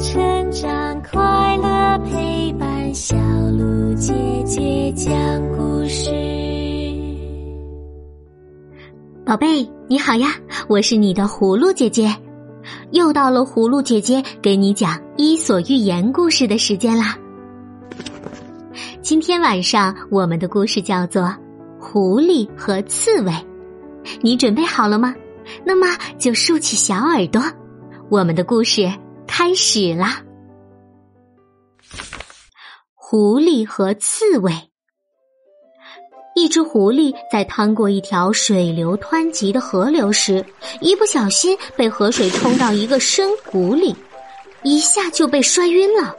成长，快乐陪伴，小鹿姐姐讲故事。宝贝，你好呀，我是你的葫芦姐姐，又到了葫芦姐姐给你讲《伊索寓言》故事的时间啦。今天晚上我们的故事叫做《狐狸和刺猬》，你准备好了吗？那么就竖起小耳朵，我们的故事。开始啦！狐狸和刺猬。一只狐狸在趟过一条水流湍急的河流时，一不小心被河水冲到一个深谷里，一下就被摔晕了。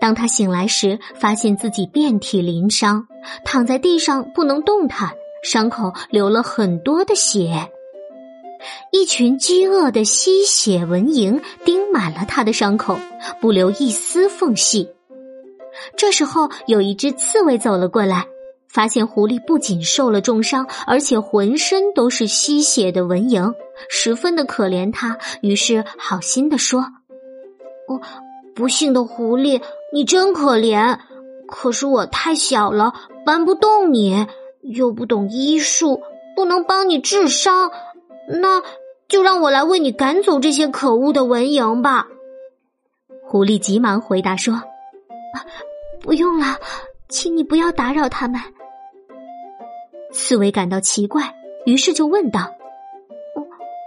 当他醒来时，发现自己遍体鳞伤，躺在地上不能动弹，伤口流了很多的血。一群饥饿的吸血蚊蝇叮满了他的伤口，不留一丝缝隙。这时候，有一只刺猬走了过来，发现狐狸不仅受了重伤，而且浑身都是吸血的蚊蝇，十分的可怜他。于是，好心的说：“哦，不幸的狐狸，你真可怜。可是我太小了，搬不动你，又不懂医术，不能帮你治伤。”那就让我来为你赶走这些可恶的蚊蝇吧。狐狸急忙回答说：“不用了，请你不要打扰他们。”刺猬感到奇怪，于是就问道：“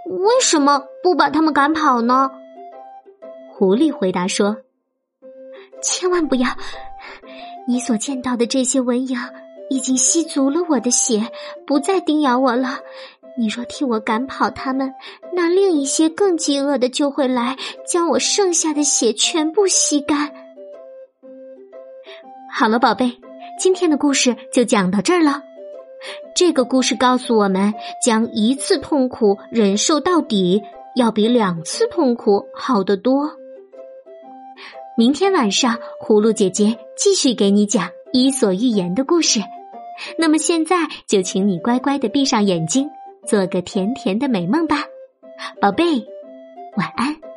为什么不把他们赶跑呢？”狐狸回答说：“千万不要！你所见到的这些蚊蝇已经吸足了我的血，不再叮咬我了。”你若替我赶跑他们，那另一些更饥饿的就会来，将我剩下的血全部吸干。好了，宝贝，今天的故事就讲到这儿了。这个故事告诉我们，将一次痛苦忍受到底，要比两次痛苦好得多。明天晚上，葫芦姐姐继续给你讲《伊索寓言》的故事。那么现在，就请你乖乖的闭上眼睛。做个甜甜的美梦吧，宝贝，晚安。